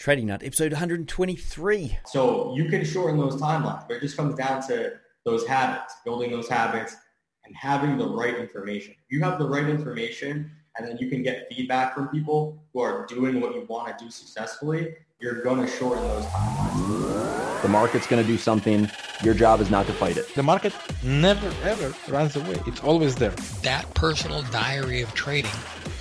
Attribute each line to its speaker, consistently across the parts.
Speaker 1: Trading Nut, episode 123.
Speaker 2: So you can shorten those timelines, but it just comes down to those habits, building those habits, and having the right information. If you have the right information, and then you can get feedback from people who are doing what you want to do successfully, you're going to shorten those timelines.
Speaker 3: The market's going to do something. Your job is not to fight it.
Speaker 4: The market never, ever runs away. It's always there.
Speaker 5: That personal diary of trading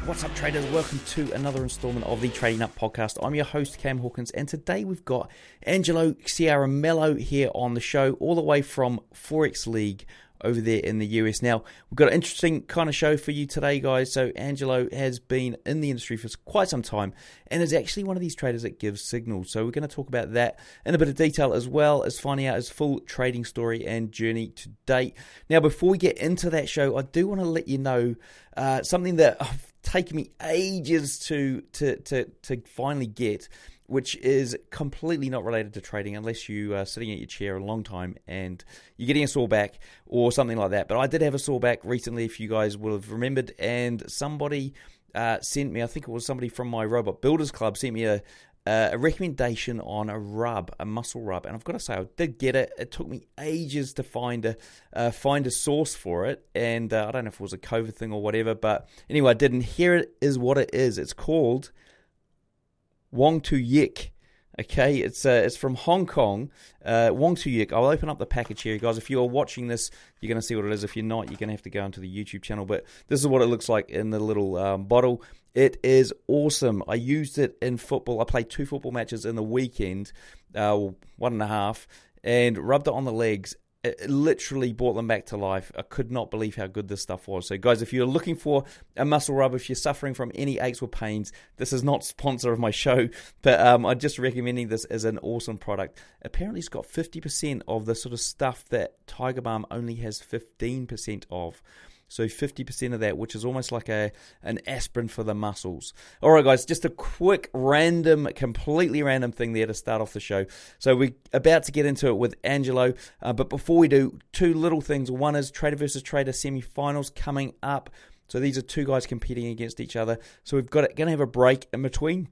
Speaker 1: What's up, traders? Welcome to another installment of the Trading Nut Podcast. I'm your host, Cam Hawkins, and today we've got Angelo Ciaramella here on the show, all the way from Forex League over there in the US. Now, we've got an interesting kind of show for you today, guys. So, Angelo has been in the industry for quite some time and is actually one of these traders that gives signals. So, we're going to talk about that in a bit of detail as well as finding out his full trading story and journey to date. Now, before we get into that show, I do want to let you know uh, something that I've taken me ages to to to to finally get, which is completely not related to trading unless you are sitting at your chair a long time and you're getting a sore back or something like that. But I did have a sore back recently, if you guys will have remembered, and somebody. Uh, sent me, I think it was somebody from my Robot Builders Club, sent me a, uh, a recommendation on a rub, a muscle rub, and I've got to say I did get it. It took me ages to find a uh, find a source for it, and uh, I don't know if it was a COVID thing or whatever, but anyway, I did, not here it is what it is. It's called Wong To Yick. Okay, it's uh, it's from Hong Kong, uh, Wong To Yick. I'll open up the package here, guys. If you are watching this, you're going to see what it is. If you're not, you're going to have to go into the YouTube channel. But this is what it looks like in the little um, bottle. It is awesome. I used it in football. I played two football matches in the weekend, uh, one and a half, and rubbed it on the legs, it literally brought them back to life. I could not believe how good this stuff was. So, guys, if you're looking for a muscle rub, if you're suffering from any aches or pains, this is not sponsor of my show, but um, I'm just recommending this as an awesome product. Apparently, it's got 50% of the sort of stuff that Tiger Balm only has 15% of. So 50% of that, which is almost like a an aspirin for the muscles. All right, guys, just a quick, random, completely random thing there to start off the show. So we're about to get into it with Angelo, uh, but before we do, two little things. One is Trader versus Trader semi-finals coming up. So these are two guys competing against each other. So we've got going to have a break in between.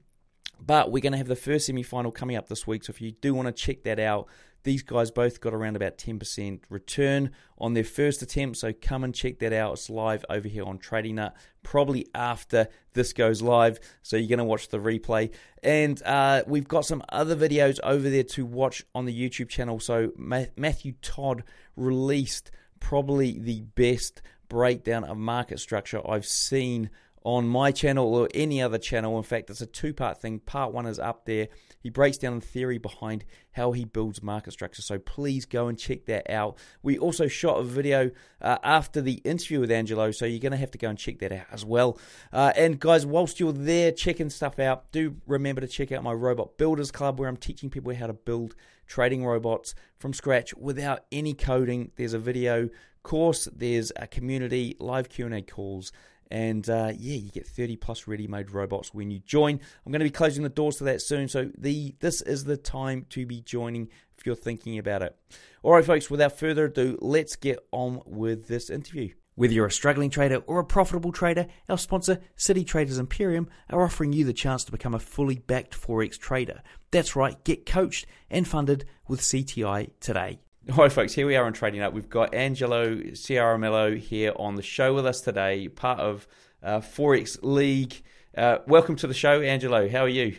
Speaker 1: But we're going to have the first semi final coming up this week. So if you do want to check that out, these guys both got around about 10% return on their first attempt, so come and check that out. It's live over here on Trading Nut, probably after this goes live, so you're going to watch the replay. And uh, we've got some other videos over there to watch on the YouTube channel. So Matthew Todd released probably the best breakdown of market structure I've seen on my channel or any other channel. In fact, it's a two part thing. Part one is up there. He breaks down the theory behind how he builds market structure. So please go and check that out. We also shot a video uh, after the interview with Angelo, so you're going to have to go and check that out as well. Uh, and guys, whilst you're there checking stuff out, do remember to check out my Robot Builders Club where I'm teaching people how to build trading robots from scratch without any coding. There's a video course, there's a community, live Q&A calls, and uh, yeah, you get 30 plus ready-made robots when you join. I'm going to be closing the doors to that soon, so the this is the time to be joining if you're thinking about it. All right, folks. Without further ado, let's get on with this interview. Whether you're a struggling trader or a profitable trader, our sponsor, City Traders Imperium, are offering you the chance to become a fully backed Forex trader. That's right, get coached and funded with CTI today. Hi, folks. Here we are on Trading Nut. We've got Angelo Ciaramella here on the show with us today, part of uh, Forex League. Uh, welcome to the show, Angelo. How are you?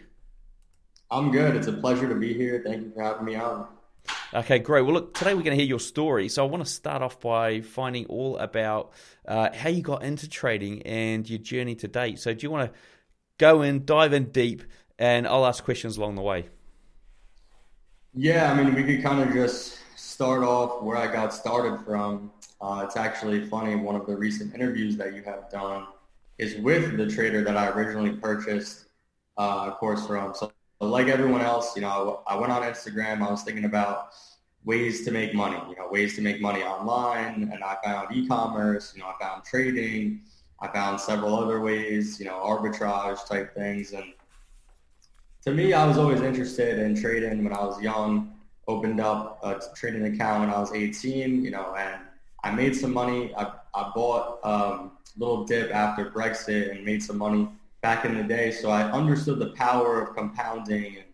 Speaker 2: I'm good. It's a pleasure to be here. Thank you for having me on.
Speaker 1: Okay, great. Well, look, today we're going to hear your story. So I want to start off by finding all about uh, how you got into trading and your journey to date. So do you want to go in, dive in deep, and I'll ask questions along the way?
Speaker 2: Yeah, I mean, we could kind of just start off where I got started from. Uh, it's actually funny. One of the recent interviews that you have done is with the trader that I originally purchased uh, a course from. So like everyone else, you know, I, I went on Instagram. I was thinking about ways to make money, you know, ways to make money online. And I found e-commerce, you know, I found trading. I found several other ways, you know, arbitrage type things. And to me, I was always interested in trading when I was young. Opened up a trading account when I was 18, you know, and I made some money. I, I bought um, a little dip after Brexit and made some money back in the day. So I understood the power of compounding and,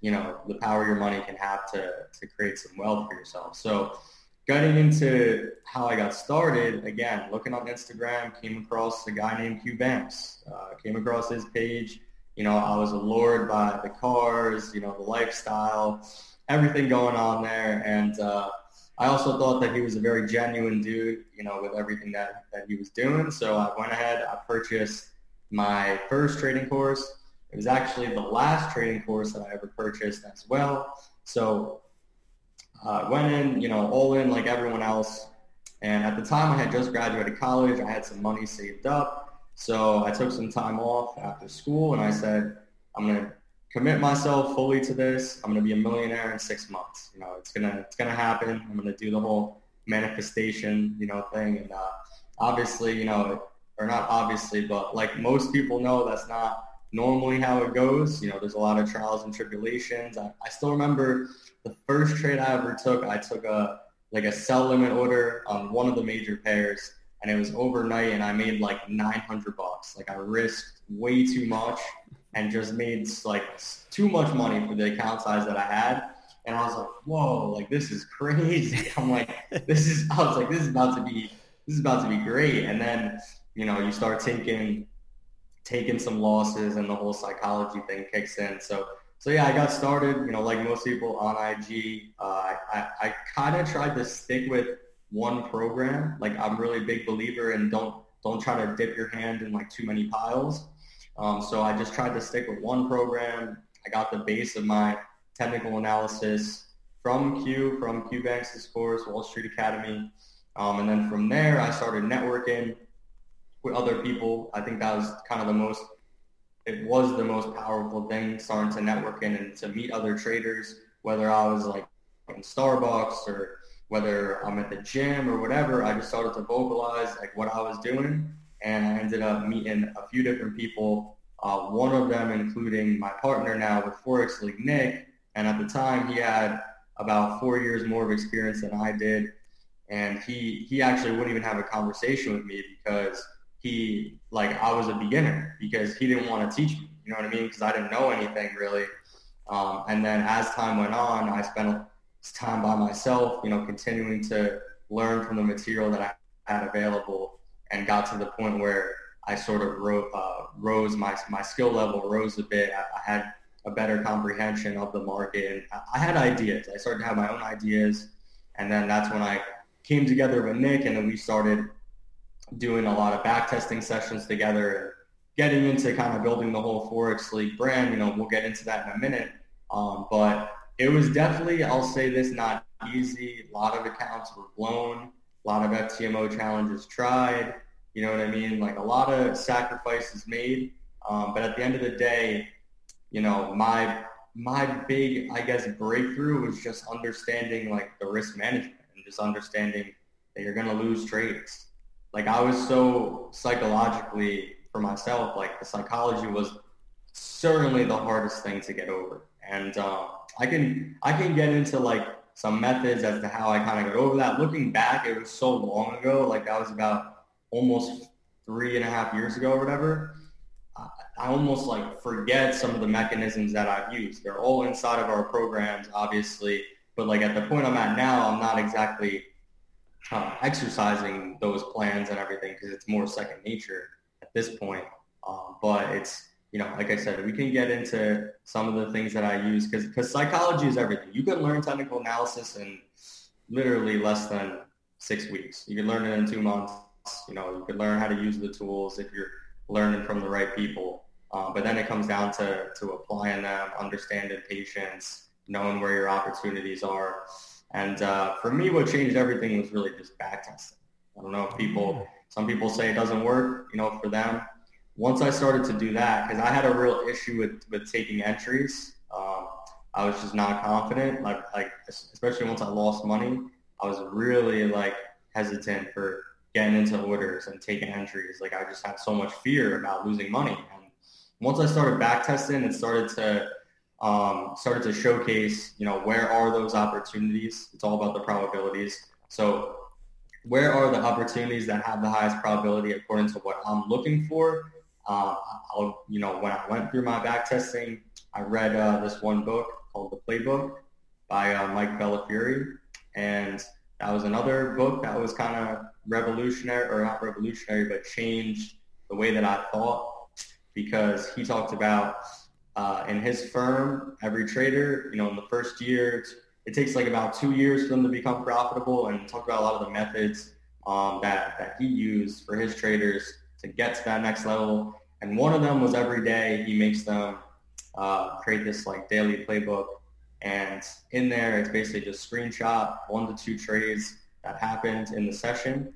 Speaker 2: you know, the power your money can have to, to create some wealth for yourself. So getting into how I got started, again, looking on Instagram, came across a guy named Q Banks. Uh, came across his page. You know, I was allured by the cars, you know, the lifestyle, everything going on there. And uh, I also thought that he was a very genuine dude, you know, with everything that, that he was doing. So I went ahead, I purchased my first trading course. It was actually the last trading course that I ever purchased as well. So I uh, went in, you know, all in like everyone else. And at the time I had just graduated college. I had some money saved up. So I took some time off after school and I said, I'm going to commit myself fully to this. I'm to be a millionaire in six months. You know, it's to, it's to happen. I'm to do the whole manifestation, you know, thing. And uh, obviously, you know, or not obviously, but like most people know, that's not normally how it goes. You know, there's a lot of trials and tribulations. I, I still remember the first trade I ever took. I took a like a sell limit order on one of the major pairs, and it was overnight, and I made like 900 bucks. Like I risked way too much and just made like too much money for the account size that I had. And I was like, whoa, like this is crazy. I'm like, this is, I was like, this is about to be, this is about to be great. And then you know, you start taking taking some losses and the whole psychology thing kicks in. So so yeah, I got started, you know, like most people on IG. Uh, I, I kind of tried to stick with one program. Like I'm really a big believer in don't don't try to dip your hand in like too many piles. Um, so I just tried to stick with one program. I got the base of my technical analysis from Q, from Q Banks' course, Wall Street Academy. Um, and then from there, I started networking with other people. I think that was kind of the most, it was the most powerful thing, starting to network in and to meet other traders, whether I was like in Starbucks or whether I'm at the gym or whatever. I just started to vocalize like what I was doing, and I ended up meeting a few different people. Uh, one of them including my partner now with Forex League, Nick, and at the time he had about four years more of experience than I did, and he he actually wouldn't even have a conversation with me because he like I was a beginner because he didn't want to teach me. You know what I mean? Because I didn't know anything really. Um, and then as time went on, I spent time by myself. You know, continuing to learn from the material that I had available, and got to the point where I sort of ro- uh, rose my my skill level rose a bit. I, I, had a better comprehension of the market, and I, I had ideas. I started to have my own ideas, and then that's when I came together with Nick, and then we started doing a lot of back testing sessions together, getting into kind of building the whole Forex League brand. You know, we'll get into that in a minute. Um, but it was definitely, I'll say this, not easy. A lot of accounts were blown. A lot of FTMO challenges tried. You know what I mean? Like a lot of sacrifices made. Um, but at the end of the day, you know, my my big, I guess, breakthrough was just understanding like the risk management and just understanding that you're to lose trades like I was so psychologically for myself, like the psychology was certainly the hardest thing to get over. And uh, I can I can get into like some methods as to how I kind of got over that. Looking back, it was so long ago. Like that was about almost three and a half years ago or whatever. I almost like forget some of the mechanisms that I've used. They're all inside of our programs, obviously. But like at the point I'm at now, I'm not exactly uh, exercising those plans and everything because it's more second nature at this point. Um, but it's you know, like I said, we can get into some of the things that I use because because psychology is everything. You can learn technical analysis in literally less than six weeks. You can learn it in two months. You know, you can learn how to use the tools if you're learning from the right people. Um, but then it comes down to to applying them, understanding patience, knowing where your opportunities are. And uh, for me, what changed everything was really just back testing. I don't know if people, some people say it doesn't work, you know, for them. Once I started to do that, because I had a real issue with, with taking entries, I was just not confident. Like, like especially once I lost money, I was really like hesitant for getting into orders and taking entries. Like I just had so much fear about losing money. And once I started back testing and started to um, started to showcase, you know, where are those opportunities? It's all about the probabilities. So where are the opportunities that have the highest probability according to what I'm looking for? Uh, I'll, you know, when I went through my back testing, I read uh, this one book called The Playbook by uh, Mike Bellafiore, and that was another book that was kind of revolutionary, or not revolutionary, but changed the way that I thought because he talked about uh, in his firm, every trader, you know, in the first year, it takes like about two years for them to become profitable and talk about a lot of the methods um, that, that he used for his traders to get to that next level. And one of them was every day he makes them uh, create this like daily playbook. And in there, it's basically just screenshot one to two trades that happened in the session,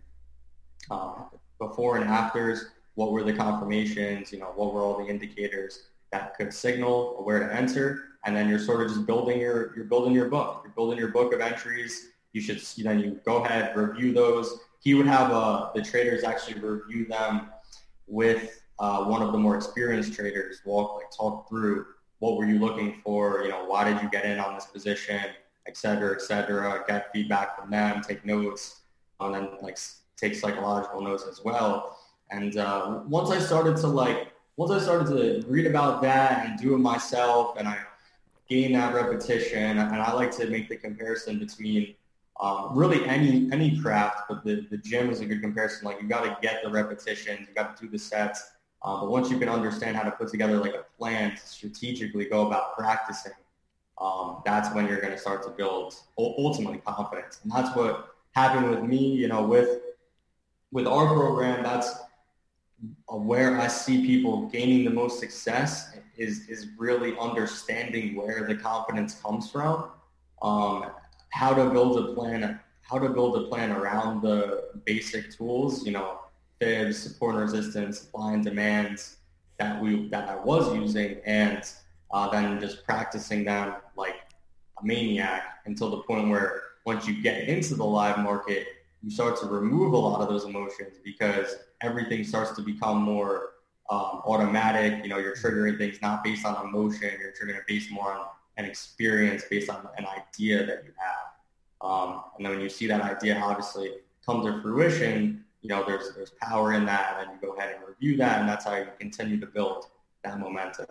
Speaker 2: uh, before and afters, what were the confirmations, you know, what were all the indicators that could signal where to enter. And then you're sort of just building your, you're building your book. You're building your book of entries. You should, you then you go ahead, review those. He would have uh, the traders actually review them with uh, one of the more experienced traders walk like talk through what were you looking for, you know, why did you get in on this position, et cetera, et cetera, get feedback from them, take notes, and then like take psychological notes as well. And uh, once I started to like, once I started to read about that and do it myself, and I gain that repetition, and I like to make the comparison between um, really any any craft, but the, the gym is a good comparison. Like you got to get the repetitions, you got to do the sets, um, but once you can understand how to put together like a plan to strategically go about practicing, um, that's when you're going to start to build ultimately confidence. And that's what happened with me, you know, with, with our program, that's where I see people gaining the most success is, is really understanding where the confidence comes from, um, how to build a plan, how to build a plan around the basic tools, you know, fibs, support and resistance, supply and demand that we that I was using, and uh, then just practicing them like a maniac until the point where once you get into the live market, you start to remove a lot of those emotions because everything starts to become more um, automatic. You know, you're triggering things not based on emotion. You're triggering it based more on an experience, based on an idea that you have. Um, and then when you see that idea obviously come to fruition, you know, there's there's power in that, and then you go ahead and review that, and that's how you continue to build that momentum.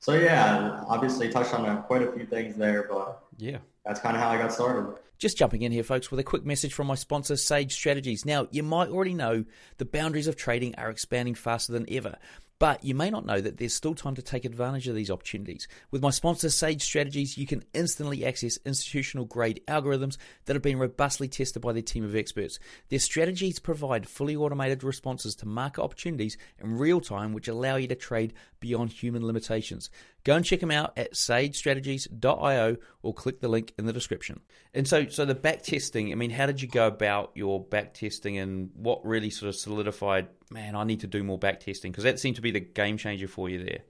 Speaker 2: So yeah, obviously touched on quite a few things there, but
Speaker 1: yeah,
Speaker 2: that's kind of how I got started.
Speaker 1: Just jumping in here, folks, with a quick message from my sponsor, Sage Strategies. Now, you might already know the boundaries of trading are expanding faster than ever. But you may not know that there's still time to take advantage of these opportunities. With my sponsor, Sage Strategies, you can instantly access institutional grade algorithms that have been robustly tested by their team of experts. Their strategies provide fully automated responses to market opportunities in real time, which allow you to trade beyond human limitations. Go and check them out at sagestrategies.io or click the link in the description. And so, so the back testing, I mean, how did you go about your back testing and what really sort of solidified, man, I need to do more back testing? Because that seemed to be the game changer for you there.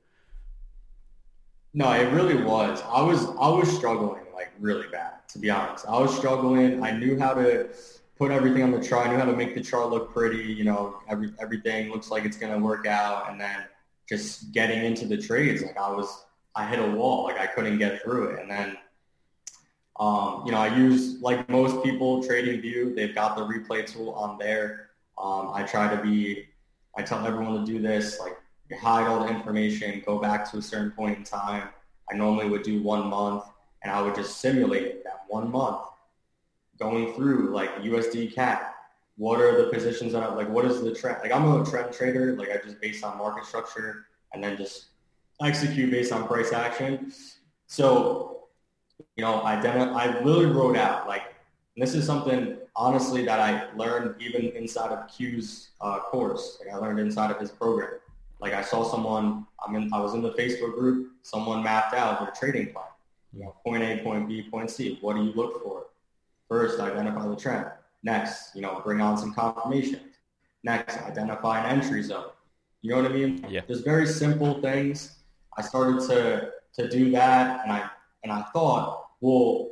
Speaker 2: No, it really was. I was I was struggling like really bad, to be honest. I was struggling. I knew how to put everything on the chart. I knew how to make the chart look pretty. You know, every everything looks like it's gonna work out, and then just getting into the trades, like I was, I hit a wall, like I couldn't get through it. And then, um, you know, I use, like most people, trading view. they've got the replay tool on there. Um, I try to be, I tell everyone to do this, like hide all the information, go back to a certain point in time. I normally would do one month and I would just simulate that one month going through like USD CAD, what are the positions that I like? What is the trend? Like I'm a trend trader. Like I just based on market structure and then just execute based on price action. So, you know, I I literally wrote out like this is something honestly that I learned even inside of Q's uh, course. Like I learned inside of his program. Like I saw someone, I'm in, I was in the Facebook group. Someone mapped out their trading plan. You know, point A, point B, point C. What do you look for? First, identify the trend. Next, you know, bring on some confirmations. Next, identify an entry zone. You know what I mean?
Speaker 1: Yeah.
Speaker 2: There's very simple things. I started to to do that, and I And I thought, well,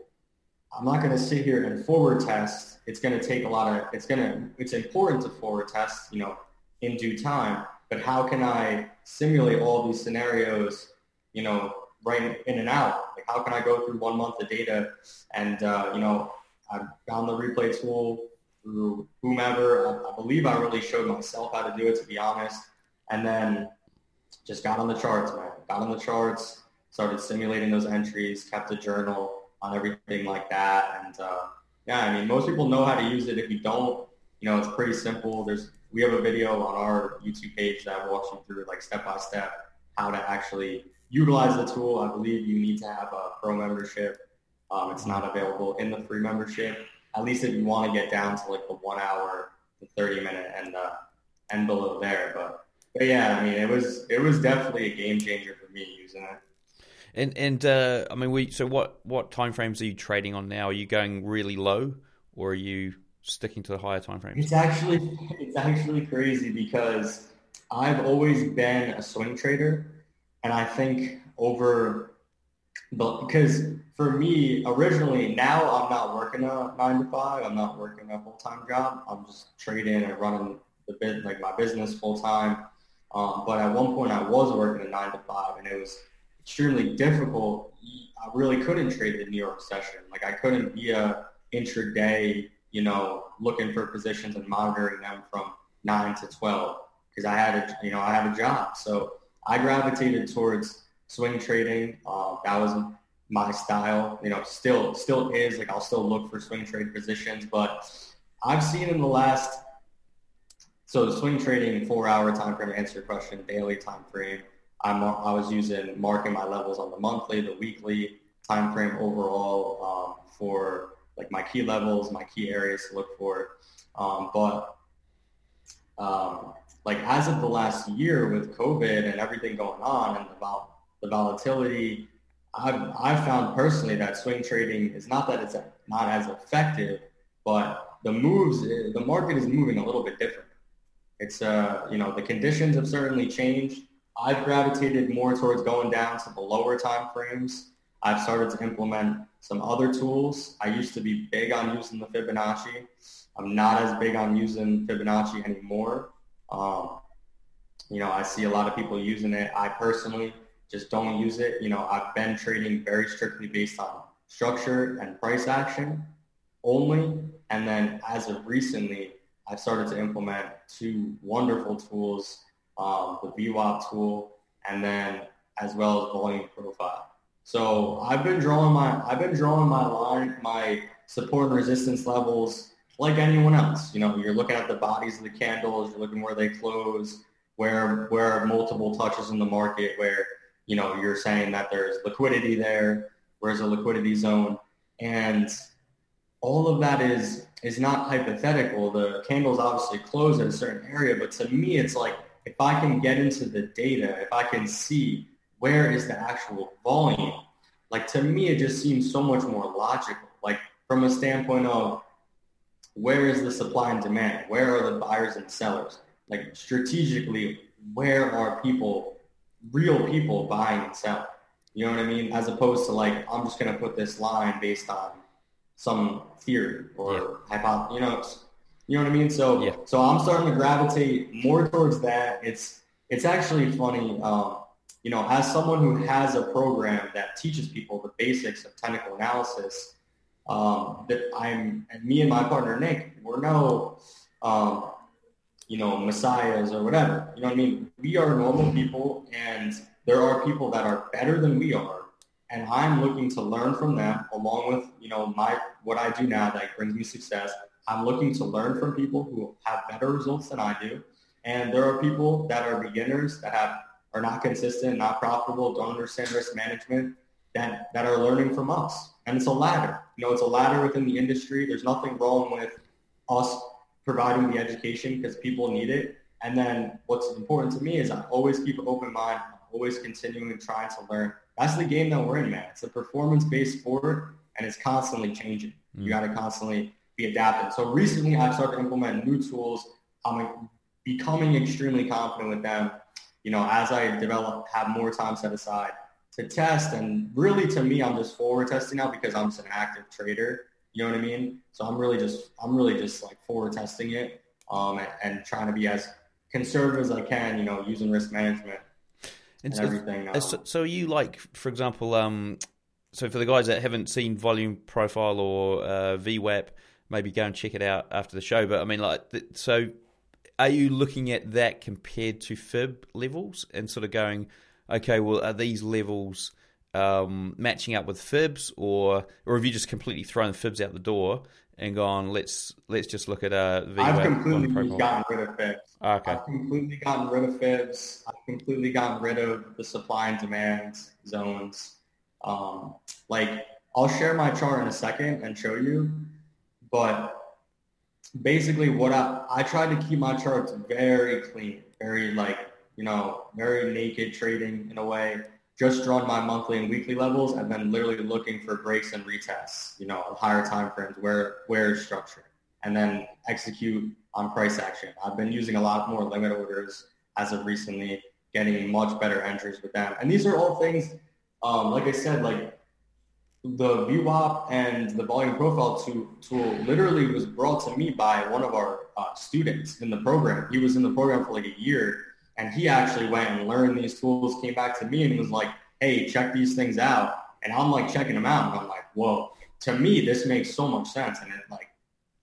Speaker 2: I'm not going to sit here and forward test. It's going to take a lot of, it's going to, it's important to forward test, you know, in due time, but how can I simulate all these scenarios, you know, right in and out? Like how can I go through one month of data and, uh, you know, I found the replay tool through whomever. I, I believe I really showed myself how to do it, to be honest. And then just got on the charts, man. Got on the charts, started simulating those entries, kept a journal on everything like that. And uh, yeah, I mean, most people know how to use it. If you don't, you know, it's pretty simple. There's we have a video on our YouTube page that walks you through like step by step how to actually utilize the tool. I believe you need to have a pro membership. Um, it's not available in the free membership. At least if you want to get down to like the one hour, the 30 minute and uh, and below there. But but yeah, I mean, it was it was definitely a game changer for me using it.
Speaker 1: And and uh, I mean, we so what what time frames are you trading on now? Are you going really low, or are you sticking to the higher time frames?
Speaker 2: It's actually it's actually crazy because I've always been a swing trader, and I think over because for me originally now I'm not working a nine to five. I'm not working a full time job. I'm just trading and running the bit like my business full time. Um, but at one point I was working a nine to five, and it was extremely difficult. I really couldn't trade the New York session. Like I couldn't be a intraday, you know, looking for positions and monitoring them from nine to twelve because I had a, you know, I had a job. So I gravitated towards swing trading. Uh, that was my style. You know, still still is. Like I'll still look for swing trade positions, but I've seen in the last so swing trading, four hour time frame, answer question, daily time frame. I'm, I was using marking my levels on the monthly, the weekly time frame overall um, for like my key levels, my key areas to look for. Um, but um, like as of the last year with COVID and everything going on and about the volatility, I've, I've found personally that swing trading is not that it's not as effective, but the moves, the market is moving a little bit different. It's, uh, you know, the conditions have certainly changed. I've gravitated more towards going down to the lower time frames. I've started to implement some other tools. I used to be big on using the Fibonacci. I'm not as big on using Fibonacci anymore. Um, you know, I see a lot of people using it. I personally just don't use it. You know, I've been trading very strictly based on structure and price action only. And then as of recently, I've started to implement two wonderful tools, um, the VWAP tool, and then as well as volume profile. So I've been drawing my I've been drawing my line, my support and resistance levels like anyone else. You know, you're looking at the bodies of the candles, you're looking where they close, where where multiple touches in the market, where you know you're saying that there's liquidity there, where's a liquidity zone, and all of that is is not hypothetical. The candles obviously close at a certain area, but to me, it's like if I can get into the data, if I can see where is the actual volume, like to me, it just seems so much more logical. Like from a standpoint of where is the supply and demand? Where are the buyers and sellers? Like strategically, where are people, real people buying and selling? You know what I mean? As opposed to like, I'm just going to put this line based on some theory or yeah. hypothesis. You know, you know what I mean. So yeah. so I'm starting to gravitate more towards that. It's it's actually funny. Um, you know, as someone who has a program that teaches people the basics of technical analysis, um, that I'm and me and my partner Nick, we're no, um, you know, messiahs or whatever. You know what I mean? We are normal people, and there are people that are better than we are and I'm looking to learn from them along with, you know, my what I do now that brings me success. I'm looking to learn from people who have better results than I do. And there are people that are beginners that have are not consistent, not profitable, don't understand risk management that, that are learning from us. And it's a ladder. You know, it's a ladder within the industry. There's nothing wrong with us providing the education because people need it. And then what's important to me is I always keep an open mind, I'm always continuing trying to learn that's the game that we're in, man. It's a performance-based sport, and it's constantly changing. Mm. You got to constantly be adapting. So recently, I've started to implement new tools. I'm becoming extremely confident with them. You know, as I develop, have more time set aside to test. And really, to me, I'm just forward testing now because I'm just an active trader. You know what I mean? So I'm really just I'm really just like forward testing it um, and, and trying to be as conservative as I can. You know, using risk management and, and so, everything. Um,
Speaker 1: so, so, you like, for example, um, so for the guys that haven't seen Volume Profile or uh, VWAP, maybe go and check it out after the show. But I mean, like, so are you looking at that compared to fib levels and sort of going, okay, well, are these levels um, matching up with fibs, or or have you just completely thrown the fibs out the door and gone, let's let's just look at a
Speaker 2: V I've completely gotten rid of fibs.
Speaker 1: Okay.
Speaker 2: I've completely gotten rid of fibs. I've completely gotten rid of the supply and demand zones. Um, like I'll share my chart in a second and show you, but basically what I, I try to keep my charts very clean, very like, you know, very naked trading in a way, just run my monthly and weekly levels and then literally looking for breaks and retests, you know, higher time frames where, where is structure and then execute on price action. I've been using a lot more limit orders as of recently, getting much better entries with them. And these are all things, um, like I said, like the VWAP and the volume profile tool literally was brought to me by one of our uh, students in the program. He was in the program for like a year and he actually went and learned these tools, came back to me and was like, hey, check these things out. And I'm like checking them out and I'm like, whoa, to me, this makes so much sense. And it like,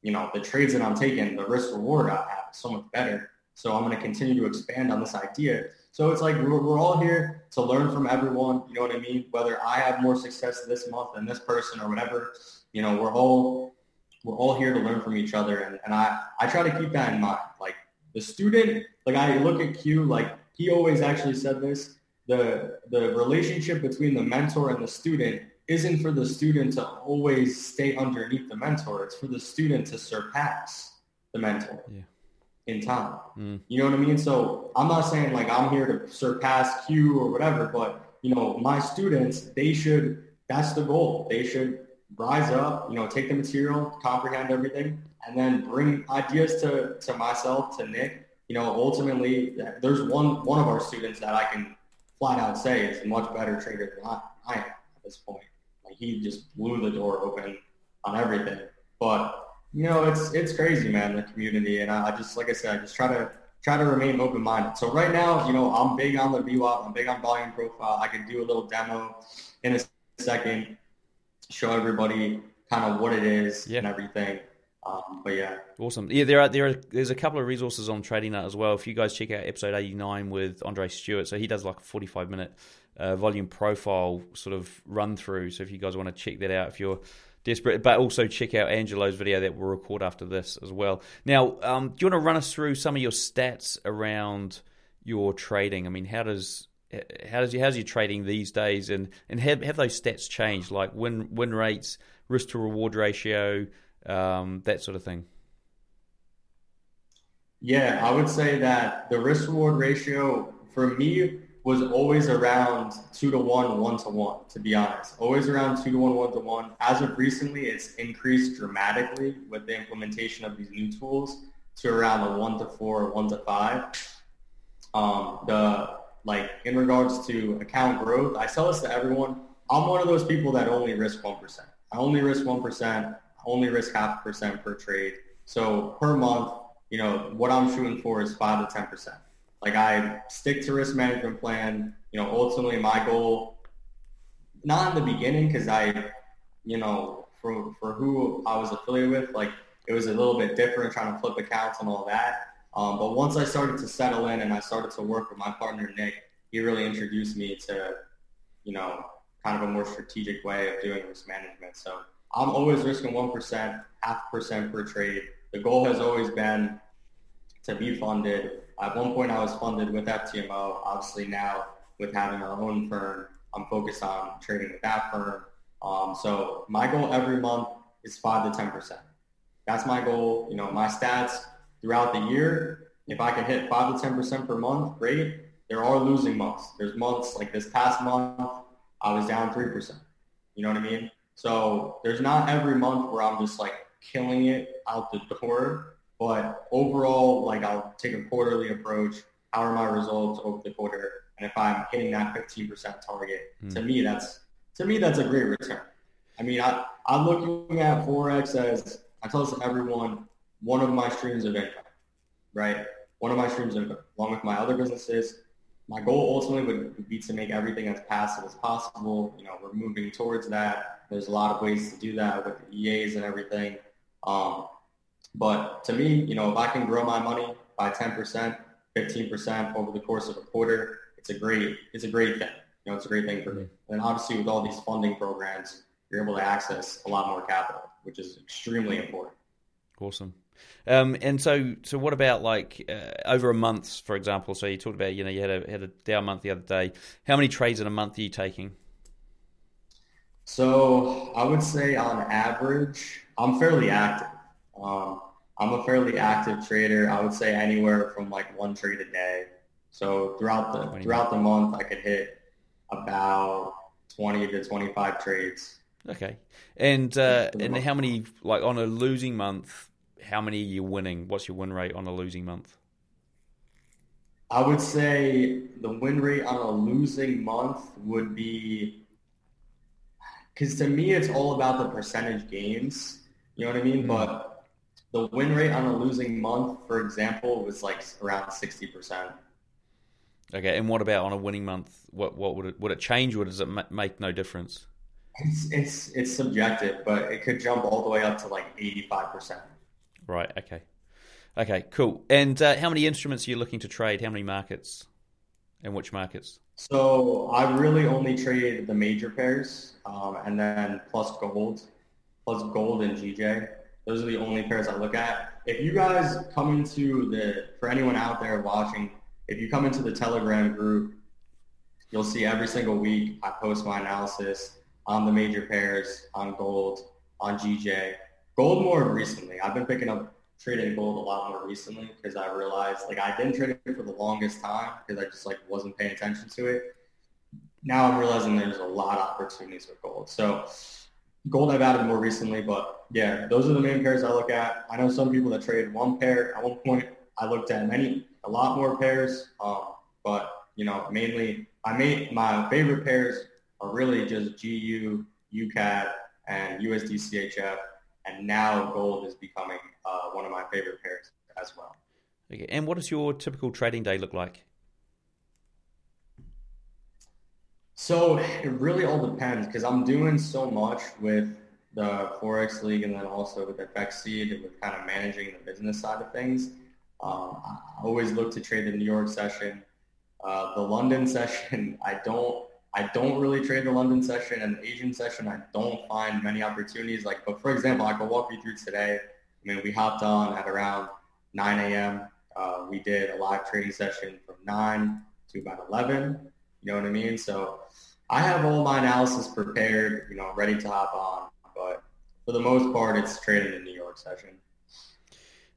Speaker 2: you know, the trades that I'm taking, the risk reward I have is so much better. So I'm going to continue to expand on this idea. So it's like we're, we're all here to learn from everyone. You know what I mean? Whether I have more success this month than this person or whatever, you know, we're all we're all here to learn from each other. And, and I, I try to keep that in mind. Like the student, like I look at Q, like he always actually said this, the, the relationship between the mentor and the student isn't for the student to always stay underneath the mentor. It's for the student to surpass the mentor.
Speaker 1: Yeah
Speaker 2: in time. Mm. You know what I mean? So I'm not saying like I'm here to surpass Q or whatever, but you know, my students, they should, that's the goal. They should rise up, you know, take the material, comprehend everything, and then bring ideas to, to myself, to Nick. You know, ultimately, there's one, one of our students that I can flat out say is a much better trader than I, I am at this point. Like he just blew the door open on everything. But you know, it's it's crazy, man, the community, and I, I just like I said, I just try to try to remain open minded. So right now, you know, I'm big on the VWAP, I'm big on volume profile. I can do a little demo in a second, show everybody kind of what it is yeah. and everything. Um, but yeah,
Speaker 1: awesome. Yeah, there are there are there's a couple of resources on Trading Nut as well. If you guys check out episode 89 with Andre Stewart, so he does like a 45 minute uh, volume profile sort of run through. So if you guys want to check that out, if you're desperate. But also check out Angelo's video that we'll record after this as well. Now, um, do you want to run us through some of your stats around your trading? I mean, how does how does you how's your trading these days, and and have have those stats changed, like win win rates, risk to reward ratio, um, that sort of thing?
Speaker 2: Yeah, I would say that the risk reward ratio for me was always around two to one, one to one, to be honest. Always around two to one, one to one. As of recently, it's increased dramatically with the implementation of these new tools to around a one to four, one to five. Um, the like in regards to account growth, I tell this to everyone. I'm one of those people that only risk one percent. I only risk one percent. Only risk half a percent per trade. So per month, you know, what I'm shooting for is five to ten percent. Like I stick to risk management plan. You know, ultimately my goal, not in the beginning, because I, you know, for for who I was affiliated with, like it was a little bit different trying to flip accounts and all that. Um, but once I started to settle in and I started to work with my partner Nick, he really introduced me to, you know, kind of a more strategic way of doing risk management. So I'm always risking one percent, half percent per trade. The goal has always been to be funded at one point, I was funded with FTMO. Obviously, now with having our own firm, I'm focused on trading with that firm. Um, so my goal every month is five to ten percent. That's my goal. You know, my stats throughout the year. If I can hit five to ten percent per month, great. There are losing months. There's months like this past month, I was down three percent. You know what I mean? So there's not every month where I'm just like killing it out the door. But overall, like I'll take a quarterly approach. How are my results over the quarter? And if I'm hitting that 15% target, mm. to me, that's to me that's a great return. I mean, I, I'm looking at Forex as I tell this to everyone, one of my streams of income, right? One of my streams of income, along with my other businesses. My goal ultimately would be to make everything as passive as possible. You know, we're moving towards that. There's a lot of ways to do that with the EAs and everything. Um, but to me, you know, if I can grow my money by 10%, 15% over the course of a quarter, it's a great, it's a great thing. You know, it's a great thing for me. And obviously with all these funding programs, you're able to access a lot more capital, which is extremely important.
Speaker 1: Awesome. Um, and so, so what about like uh, over a month, for example? So you talked about, you know, you had a had a down month the other day. How many trades in a month are you taking?
Speaker 2: So I would say on average, I'm fairly active. Um, I'm a fairly active trader. I would say anywhere from like one trade a day. So throughout the throughout the month, I could hit about 20 to 25 trades.
Speaker 1: Okay, and uh, and how many like on a losing month? How many are you winning? What's your win rate on a losing month?
Speaker 2: I would say the win rate on a losing month would be because to me it's all about the percentage gains. You know what I mean? Mm-hmm. But the win rate on a losing month, for example, was like around sixty percent.
Speaker 1: Okay, and what about on a winning month? What what would it would it change, or does it make no difference?
Speaker 2: It's it's it's subjective, but it could jump all the way up to like eighty five percent.
Speaker 1: Right. Okay. Okay. Cool. And uh, how many instruments are you looking to trade? How many markets? And which markets?
Speaker 2: So I really only trade the major pairs, um, and then plus gold, plus gold and GJ. Those are the only pairs I look at. If you guys come into the, for anyone out there watching, if you come into the Telegram group, you'll see every single week I post my analysis on the major pairs, on gold, on GJ. Gold more recently. I've been picking up trading gold a lot more recently because I realized like I didn't trade it for the longest time because I just like wasn't paying attention to it. Now I'm realizing there's a lot of opportunities with gold. So gold I've added more recently, but yeah, those are the main pairs I look at. I know some people that trade one pair. At one point, I looked at many, a lot more pairs, um, but you know, mainly I made my favorite pairs are really just GU, UCAD, and USD CHF. And now gold is becoming uh, one of my favorite pairs as well.
Speaker 1: Okay. And what does your typical trading day look like?
Speaker 2: So it really all depends because I'm doing so much with the Forex League and then also with FXSeed with kind of managing the business side of things. Um, I always look to trade the New York session. Uh, the London session, I don't I don't really trade the London session and the Asian session. I don't find many opportunities. Like, but for example, I can walk you through today. I mean, we hopped on at around 9 a.m. Uh, we did a live trading session from 9 to about 11. You know what I mean? So I have all my analysis prepared, you know, ready to hop on. But for the most part, it's trading the New York session.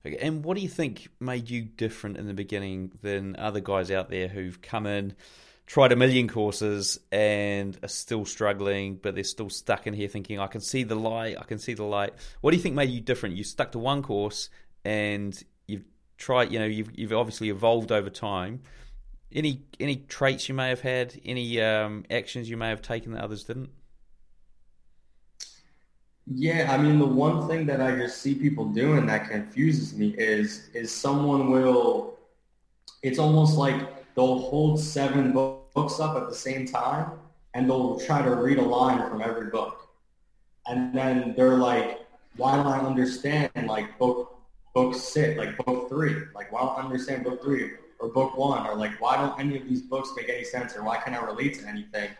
Speaker 1: Okay. And what do you think made you different in the beginning than other guys out there who've come in? Tried a million courses and are still struggling, but they're still stuck in here thinking, I can see the light, I can see the light. What do you think made you different? You stuck to one course and you've tried, you know, you've, you've obviously evolved over time. Any any traits you may have had, any um, actions you may have taken that others didn't?
Speaker 2: Yeah, I mean the one thing that I just see people doing that confuses me is is someone will it's almost like they'll hold seven books up at the same time and they'll try to read a line from every book. And then they're like, why don't I understand like book book six, like book three? Like why don't I understand book three or book one? Or like why don't any of these books make any sense or why can't I relate to anything?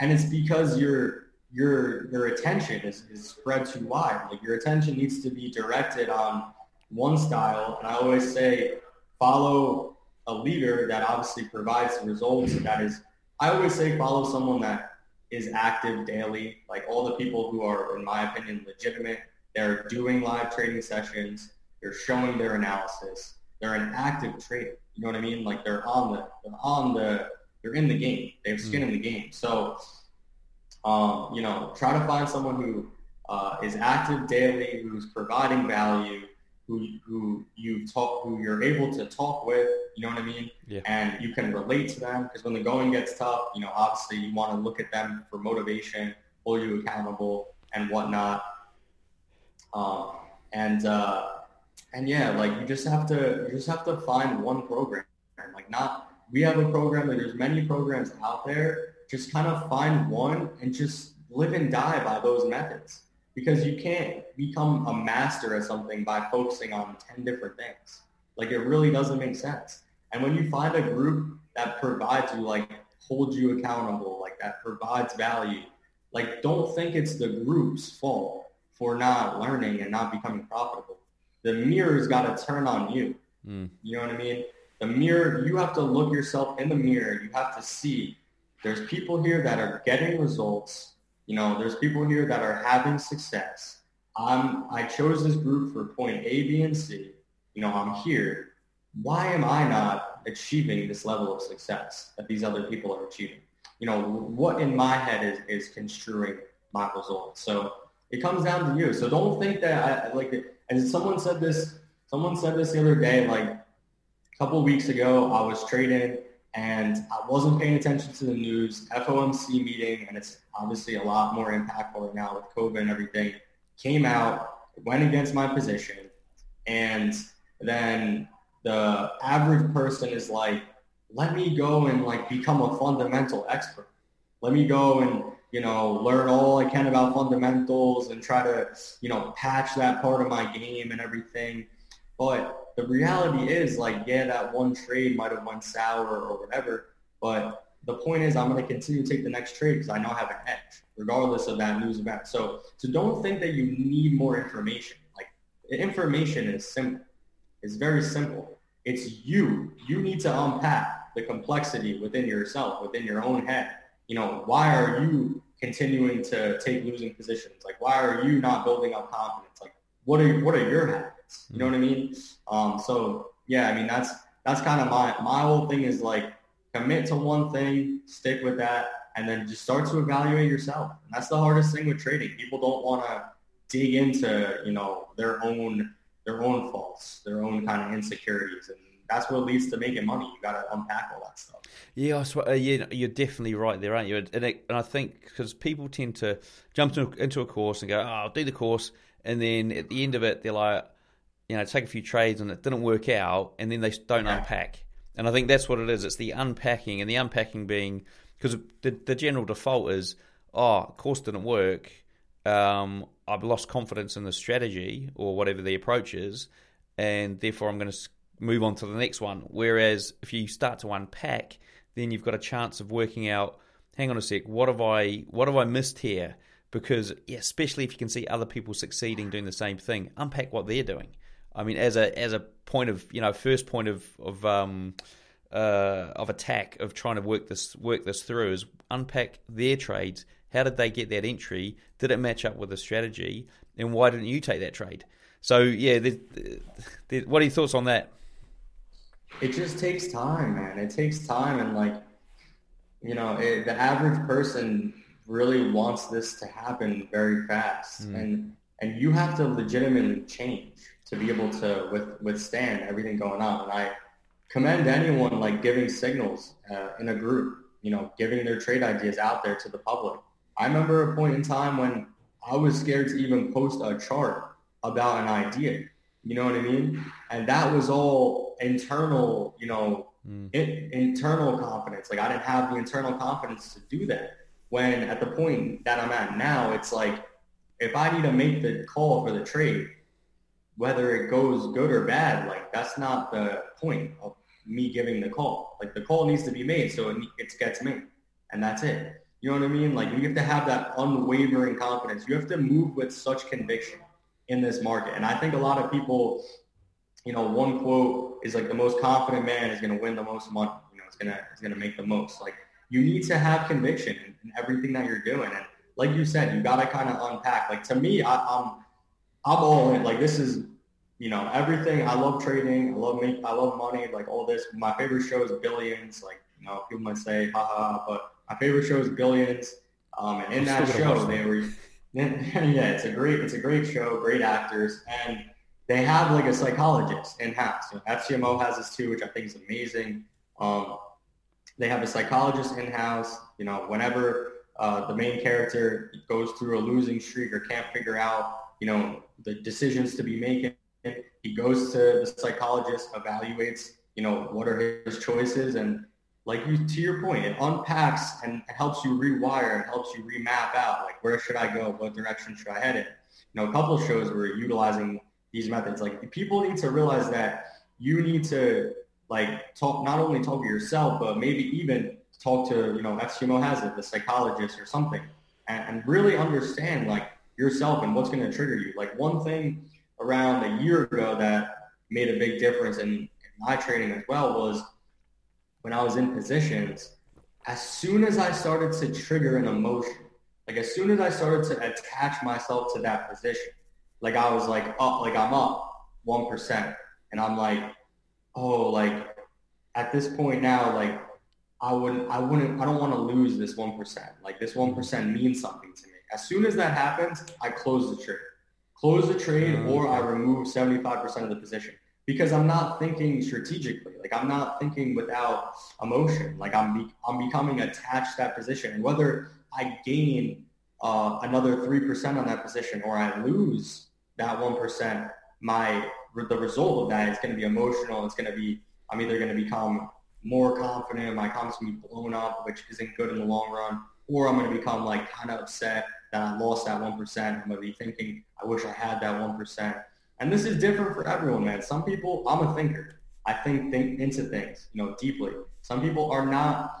Speaker 2: And it's because your your your attention is, is spread too wide. Like your attention needs to be directed on one style. And I always say follow a leader that obviously provides results that is I always say follow someone that is active daily, like all the people who are, in my opinion, legitimate. They're doing live trading sessions. They're showing their analysis. They're an active trader. You know what I mean? Like they're on the, they're on the, they're in the game. They have skin mm. in the game. So, um, you know, try to find someone who uh, is active daily, who's providing value, who who you talk, who you're able to talk with, You know what I mean?
Speaker 1: Yeah.
Speaker 2: And you can relate to them because when the going gets tough, you know, obviously you want to look at them for motivation, hold you accountable, and whatnot. Um, and uh, and yeah, like you just have to you just have to find one program. Like not we have a program. Like there's many programs out there. Just kind of find one and just live and die by those methods because you can't become a master at something by focusing on 10 different things. Like it really doesn't make sense. And when you find a group that provides you, like holds you accountable, like that provides value, like don't think it's the group's fault for not learning and not becoming profitable. The mirror's got to turn on you.
Speaker 1: Mm.
Speaker 2: You know what I mean? The mirror, you have to look yourself in the mirror. You have to see there's people here that are getting results. You know, there's people here that are having success. I'm, I chose this group for point A, B, and C. You know, I'm here. Why am I not achieving this level of success that these other people are achieving? You know, what in my head is, is construing my results? So it comes down to you. So don't think that I, like, and someone said this, someone said this the other day, like a couple weeks ago, I was trading and I wasn't paying attention to the news, FOMC meeting, and it's obviously a lot more impactful right now with COVID and everything, came out, went against my position, and then the average person is like, let me go and like become a fundamental expert. Let me go and, you know, learn all I can about fundamentals and try to, you know, patch that part of my game and everything. But the reality is like, yeah, that one trade might have went sour or whatever. But the point is I'm going to continue to take the next trade because I know I have an edge regardless of that news event. So, so don't think that you need more information. Like information is simple. It's very simple. It's you. You need to unpack the complexity within yourself, within your own head. You know, why are you continuing to take losing positions? Like, why are you not building up confidence? Like, what are what are your habits? You know what I mean? Um, so yeah, I mean that's that's kind of my my whole thing is like commit to one thing, stick with that, and then just start to evaluate yourself. And that's the hardest thing with trading. People don't want to dig into you know their own their own faults, their own kind of insecurities, and that's what leads to making money. You got to unpack all that stuff.
Speaker 1: Yeah, I swear, uh, yeah, you're definitely right there, aren't you? And, it, and I think because people tend to jump into, into a course and go, "Oh, I'll do the course," and then at the end of it, they're like, you know, take a few trades and it didn't work out, and then they don't yeah. unpack. And I think that's what it is. It's the unpacking, and the unpacking being because the the general default is, oh, course didn't work. Um, I've lost confidence in the strategy or whatever the approach is, and therefore I'm going to move on to the next one. Whereas if you start to unpack, then you've got a chance of working out. Hang on a sec. What have I what have I missed here? Because yeah, especially if you can see other people succeeding doing the same thing, unpack what they're doing. I mean, as a as a point of you know first point of of um, uh, of attack of trying to work this work this through is unpack their trades. How did they get that entry? Did it match up with the strategy? And why didn't you take that trade? So yeah, the, the, what are your thoughts on that?
Speaker 2: It just takes time, man. It takes time, and like you know, it, the average person really wants this to happen very fast, mm. and and you have to legitimately change to be able to with, withstand everything going on. And I commend anyone like giving signals uh, in a group, you know, giving their trade ideas out there to the public. I remember a point in time when I was scared to even post a chart about an idea. You know what I mean? And that was all internal, you know, mm. in, internal confidence. Like I didn't have the internal confidence to do that. When at the point that I'm at now, it's like if I need to make the call for the trade, whether it goes good or bad, like that's not the point of me giving the call. Like the call needs to be made so it, it gets made, and that's it. You know what I mean? Like you have to have that unwavering confidence. You have to move with such conviction in this market. And I think a lot of people, you know, one quote is like the most confident man is going to win the most money. You know, it's gonna it's gonna make the most. Like you need to have conviction in, in everything that you're doing. And like you said, you got to kind of unpack. Like to me, I, I'm I'm all in. Like this is, you know, everything. I love trading. I love me. I love money. Like all this. My favorite show is Billions. Like you know, people might say, ha ha, but my favorite show is Billions. Um, and in that show, they were, yeah, it's a great, it's a great show, great actors, and they have like a psychologist in house. You know, FTMO has this too, which I think is amazing. Um, they have a psychologist in house. You know, whenever uh, the main character goes through a losing streak or can't figure out, you know, the decisions to be making, he goes to the psychologist, evaluates, you know, what are his choices, and like you to your point, it unpacks and helps you rewire and helps you remap out like where should I go, what direction should I head in. You know, a couple shows were utilizing these methods. Like people need to realize that you need to like talk not only talk to yourself, but maybe even talk to you know FTMO has it, the psychologist or something, and, and really understand like yourself and what's going to trigger you. Like one thing around a year ago that made a big difference in, in my training as well was when I was in positions. As soon as I started to trigger an emotion, like as soon as I started to attach myself to that position, like I was like up, like I'm up one percent, and I'm like, oh, like at this point now, like I wouldn't, I wouldn't, I don't want to lose this one percent. Like this one percent means something to me. As soon as that happens, I close the trade, close the trade, mm-hmm. or I remove seventy five percent of the position because I'm not thinking strategically. Like I'm not thinking without emotion. Like I'm, be, I'm becoming attached to that position, and whether I gain uh, another 3% on that position or I lose that 1%, my the result of that is going to be emotional. It's going to be I'm either going to become more confident, my confidence will be blown up, which isn't good in the long run, or I'm going to become like kind of upset that I lost that 1%. I'm going to be thinking, I wish I had that 1%. And this is different for everyone, man. Some people, I'm a thinker. I think, think into things, you know, deeply. Some people are not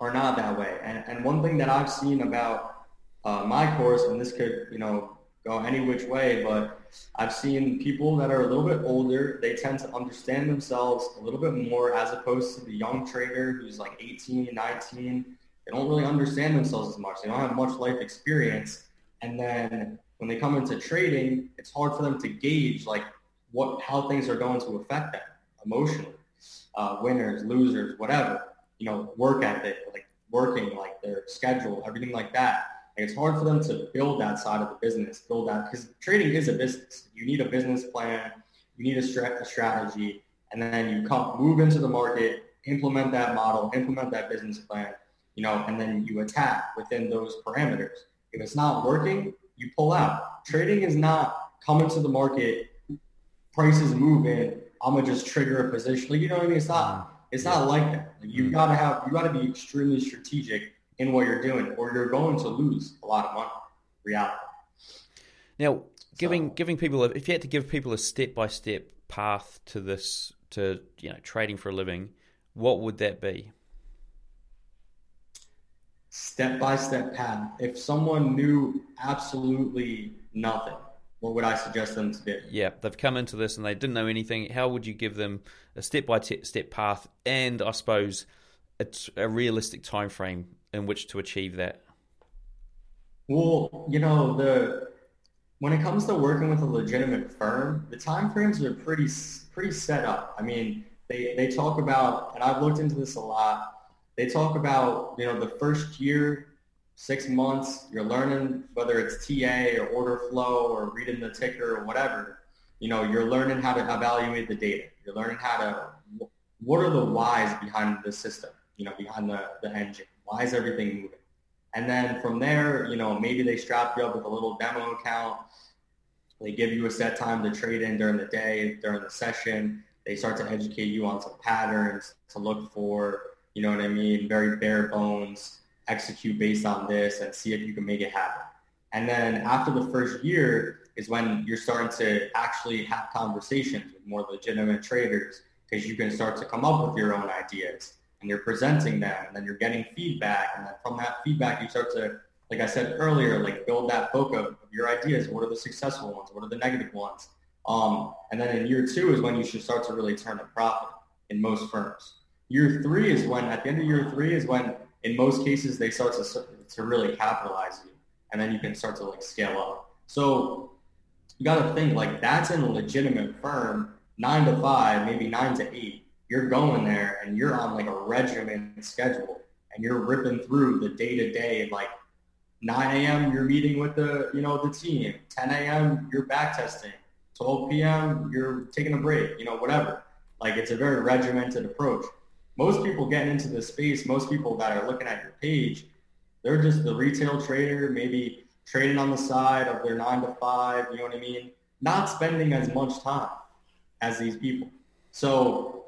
Speaker 2: are not that way. And, and one thing that I've seen about uh, my course, and this could, you know, go any which way, but I've seen people that are a little bit older, they tend to understand themselves a little bit more as opposed to the young trader who's like 18, 19. They don't really understand themselves as much. They don't have much life experience. And then when they come into trading, it's hard for them to gauge like what how things are going to affect them emotionally. Uh, winners, losers, whatever. You know, work ethic, like working, like their schedule, everything like that it's hard for them to build that side of the business, build that because trading is a business. You need a business plan, you need a, stra- a strategy, and then you come move into the market, implement that model, implement that business plan, you know, and then you attack within those parameters. If it's not working, you pull out. Trading is not coming to the market, prices moving. I'm gonna just trigger a position. Like you know what I mean? It's not. Mm-hmm. It's not like that. Like, you mm-hmm. gotta have. You gotta be extremely strategic in what you're doing, or you're going to lose a lot of money. Reality.
Speaker 1: Now, giving so, giving people, if you had to give people a step by step path to this, to you know, trading for a living, what would that be?
Speaker 2: Step by step path. If someone knew absolutely nothing, what would I suggest them to do?
Speaker 1: Yeah, they've come into this and they didn't know anything. How would you give them a step by step path, and I suppose it's a realistic time frame in which to achieve that?
Speaker 2: Well, you know, the when it comes to working with a legitimate firm, the time frames are pretty pretty set up. I mean, they they talk about, and I've looked into this a lot. They talk about, you know, the first year, six months, you're learning whether it's TA or order flow or reading the ticker or whatever. You know, you're learning how to evaluate the data. You're learning how to what are the whys behind the system, you know, behind the, the engine. Why is everything moving? And then from there, you know, maybe they strap you up with a little demo account. They give you a set time to trade in during the day, during the session. They start to educate you on some patterns to look for, you know what I mean, very bare bones, execute based on this and see if you can make it happen. And then after the first year is when you're starting to actually have conversations with more legitimate traders because you can start to come up with your own ideas and you're presenting them and then you're getting feedback. And then from that feedback you start to like i said earlier like build that book of, your ideas. What are the successful ones? What are the negative ones? Um, and then in year two is when you should start to really turn a profit in most firms year three is when at the end of year three is when in most cases they start to, to really capitalize you and then you can start to like scale up so you got to think like that's in a legitimate firm nine to five maybe nine to eight you're going there and you're on like a regimented schedule and you're ripping through the day to day like 9 a.m. you're meeting with the you know the team 10 a.m. you're back testing 12 p.m. you're taking a break, you know, whatever. Like it's a very regimented approach. Most people getting into this space, most people that are looking at your page, they're just the retail trader, maybe trading on the side of their nine to five, you know what I mean? Not spending as much time as these people. So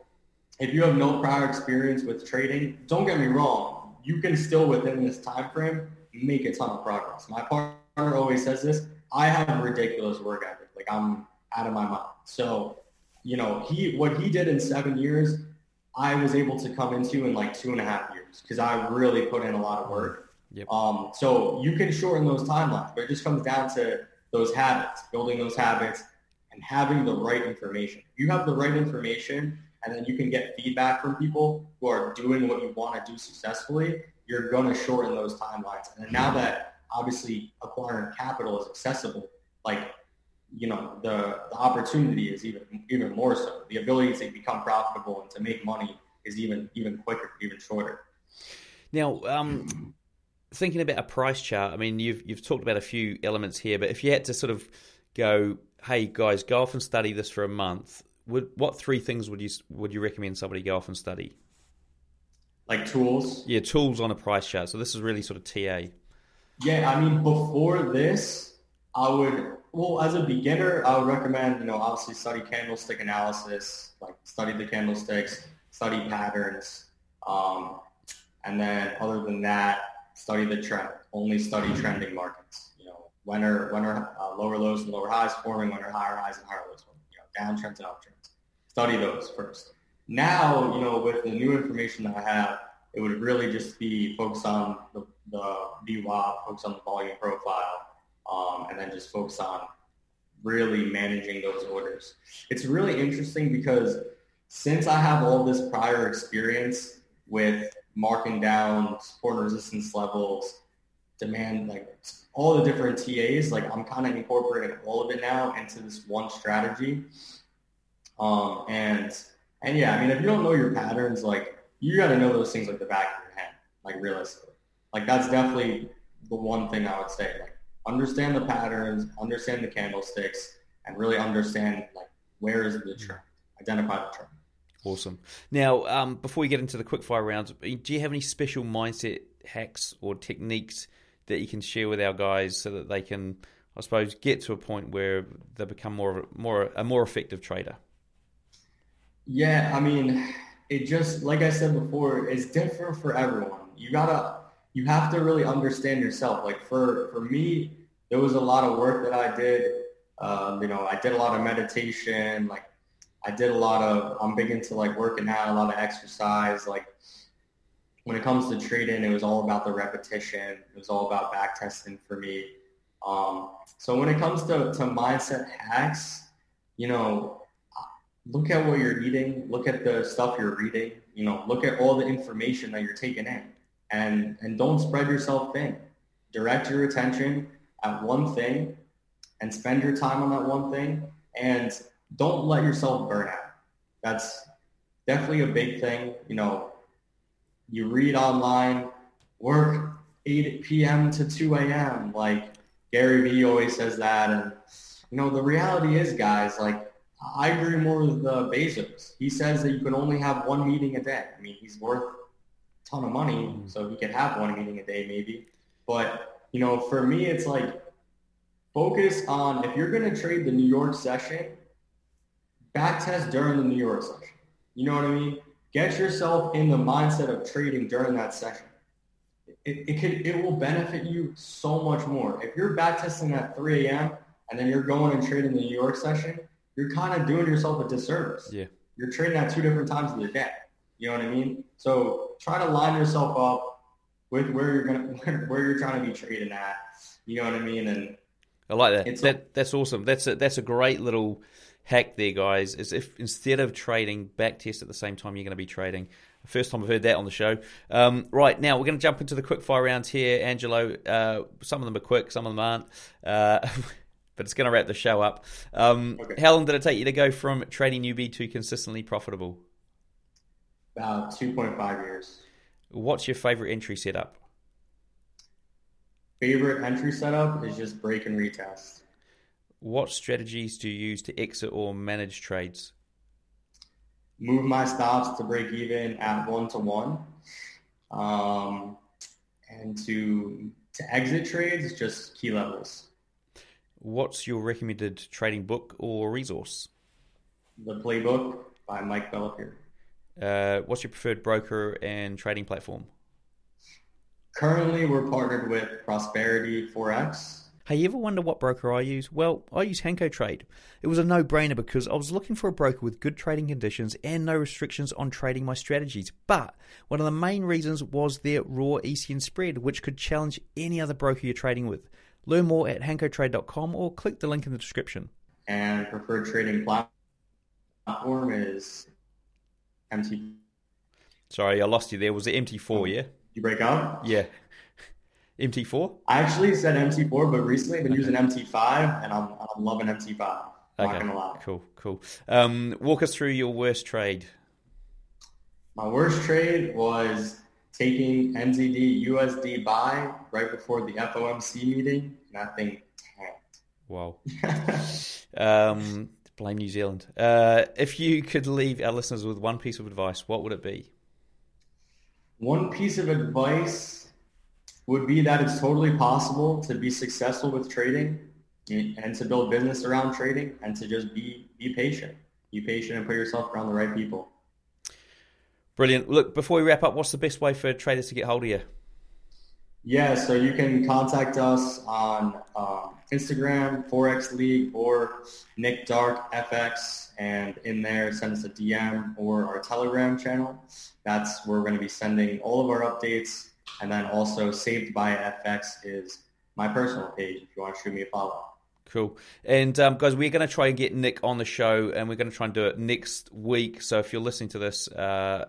Speaker 2: if you have no prior experience with trading, don't get me wrong, you can still within this time frame make a ton of progress. My partner always says this, I have a ridiculous work ethic. Like I'm out of my mind. So, you know, he what he did in seven years, I was able to come into in like two and a half years because I really put in a lot of work. Yep. Um, so you can shorten those timelines, but it just comes down to those habits, building those habits, and having the right information. If you have the right information, and then you can get feedback from people who are doing what you want to do successfully, you're going to shorten those timelines. And now that obviously acquiring capital is accessible, like you know the the opportunity is even even more so. The ability to become profitable and to make money is even even quicker, even shorter.
Speaker 1: Now, um, thinking about a price chart, I mean, you've you've talked about a few elements here, but if you had to sort of go, hey guys, go off and study this for a month, would what three things would you would you recommend somebody go off and study?
Speaker 2: Like tools.
Speaker 1: Yeah, tools on a price chart. So this is really sort of TA.
Speaker 2: Yeah, I mean, before this, I would well, as a beginner, I would recommend, you know, obviously study candlestick analysis, like study the candlesticks, study patterns, um, and then other than that, study the trend. Only study trending markets. You know, when are when are uh, lower lows and lower highs forming, when are higher highs and higher lows forming. You know, downtrends and uptrends. Study those first. Now, you know, with the new information that I have, it would really just be focused on the, the VWAP, focus on the volume profile, um, and then just focus on really managing those orders. It's really interesting because since I have all this prior experience with marking down support and resistance levels, demand, like all the different TAs, like I'm kind of incorporating all of it now into this one strategy. Um, and, and yeah, I mean, if you don't know your patterns, like you got to know those things like the back of your head, like realistically. Like that's definitely the one thing I would say. Like understand the patterns, understand the candlesticks, and really understand like where is the trend, identify the trend.
Speaker 1: Awesome. Now, um, before we get into the quickfire rounds, do you have any special mindset hacks or techniques that you can share with our guys so that they can, I suppose, get to a point where they become more of a, more a more effective trader?
Speaker 2: Yeah, I mean, it just like I said before, it's different for everyone. You gotta you have to really understand yourself. Like for for me, there was a lot of work that I did. Um, you know, I did a lot of meditation. Like I did a lot of. I'm big into like working out, a lot of exercise. Like when it comes to trading, it was all about the repetition. It was all about back testing for me. Um, so when it comes to, to mindset hacks, you know, look at what you're eating, look at the stuff you're reading, you know, look at all the information that you're taking in and and don't spread yourself thin. Direct your attention at one thing and spend your time on that one thing and don't let yourself burn out. That's definitely a big thing. You know, you read online, work 8 p.m. to 2 a.m. Like Gary Vee always says that. And, you know, the reality is, guys, like, I agree more with uh, Bezos. He says that you can only have one meeting a day. I mean, he's worth ton of money, mm-hmm. so he could have one meeting a day maybe. But you know, for me, it's like focus on if you're going to trade the New York session, back test during the New York session. You know what I mean? Get yourself in the mindset of trading during that session. It, it could it will benefit you so much more. If you're back testing at 3 a.m. and then you're going and trading the New York session, you're kind of doing yourself a disservice.
Speaker 1: Yeah.
Speaker 2: You're trading at two different times of the day. You know what I mean? So try to line yourself up with where you're gonna where you're trying to be trading at. You know what I mean? And
Speaker 1: I like that. that a, that's awesome. That's a, that's a great little hack there, guys. Is if instead of trading back test at the same time, you're going to be trading. First time I've heard that on the show. Um, right now, we're going to jump into the quick fire rounds here, Angelo. Uh, some of them are quick, some of them aren't. Uh, but it's going to wrap the show up. Um, okay. How long did it take you to go from trading newbie to consistently profitable?
Speaker 2: About 2.5 years.
Speaker 1: What's your favorite entry setup?
Speaker 2: Favorite entry setup is just break and retest.
Speaker 1: What strategies do you use to exit or manage trades?
Speaker 2: Move my stops to break even at one to one. Um, and to to exit trades, just key levels.
Speaker 1: What's your recommended trading book or resource?
Speaker 2: The Playbook by Mike Bellafiore.
Speaker 1: Uh, what's your preferred broker and trading platform?
Speaker 2: Currently, we're partnered with Prosperity Forex.
Speaker 1: Hey, you ever wonder what broker I use? Well, I use Hanko Trade. It was a no-brainer because I was looking for a broker with good trading conditions and no restrictions on trading my strategies. But one of the main reasons was their raw ECN spread, which could challenge any other broker you're trading with. Learn more at hankotrade.com or click the link in the description.
Speaker 2: And preferred trading platform is MT.
Speaker 1: Sorry, I lost you there. Was it MT4, yeah?
Speaker 2: You break up?
Speaker 1: Yeah. MT4?
Speaker 2: I actually said MT4, but recently I've been okay. using MT5, and I'm, I'm loving MT5. I'm okay. not gonna lie.
Speaker 1: Cool, cool. Um, walk us through your worst trade.
Speaker 2: My worst trade was taking NZD USD buy right before the FOMC meeting, and thing tanked.
Speaker 1: Wow. um, blame New Zealand. Uh, if you could leave our listeners with one piece of advice, what would it be?
Speaker 2: One piece of advice would be that it's totally possible to be successful with trading and to build business around trading and to just be be patient. Be patient and put yourself around the right people.
Speaker 1: Brilliant. Look, before we wrap up, what's the best way for traders to get hold of you?
Speaker 2: Yeah, so you can contact us on um, Instagram, Forex League, or Nick Dark FX, and in there send us a DM or our Telegram channel. That's where we're going to be sending all of our updates and then also Saved by FX is my personal page if you want to shoot me a follow.
Speaker 1: Cool. And um, guys, we're going to try and get Nick on the show, and we're going to try and do it next week. So if you're listening to this uh,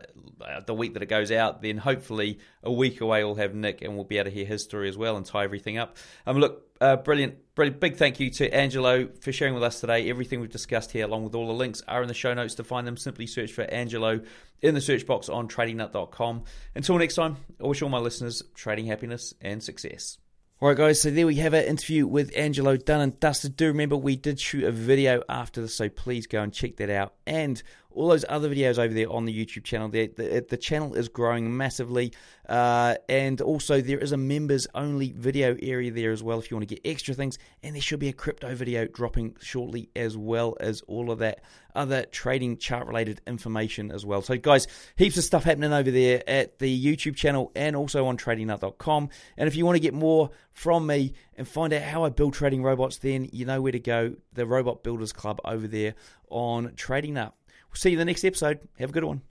Speaker 1: the week that it goes out, then hopefully a week away we'll have Nick, and we'll be able to hear his story as well and tie everything up. Um, look, uh, brilliant, brilliant. Big thank you to Angelo for sharing with us today. Everything we've discussed here, along with all the links, are in the show notes. To find them, simply search for Angelo in the search box on tradingnut.com. Until next time, I wish all my listeners trading happiness and success. All right, guys, so there we have an interview with Angelo Dunn and dusted. Do remember we did shoot a video after this, so please go and check that out. And all those other videos over there on the YouTube channel. The, the, the channel is growing massively, uh, and also there is a members only video area there as well if you want to get extra things. And there should be a crypto video dropping shortly, as well as all of that other trading chart related information as well. So, guys, heaps of stuff happening over there at the YouTube channel and also on tradingnut.com. And if you want to get more from me and find out how I build trading robots, then you know where to go. The Robot Builders Club over there on Trading Nut. See you in the next episode. Have a good one.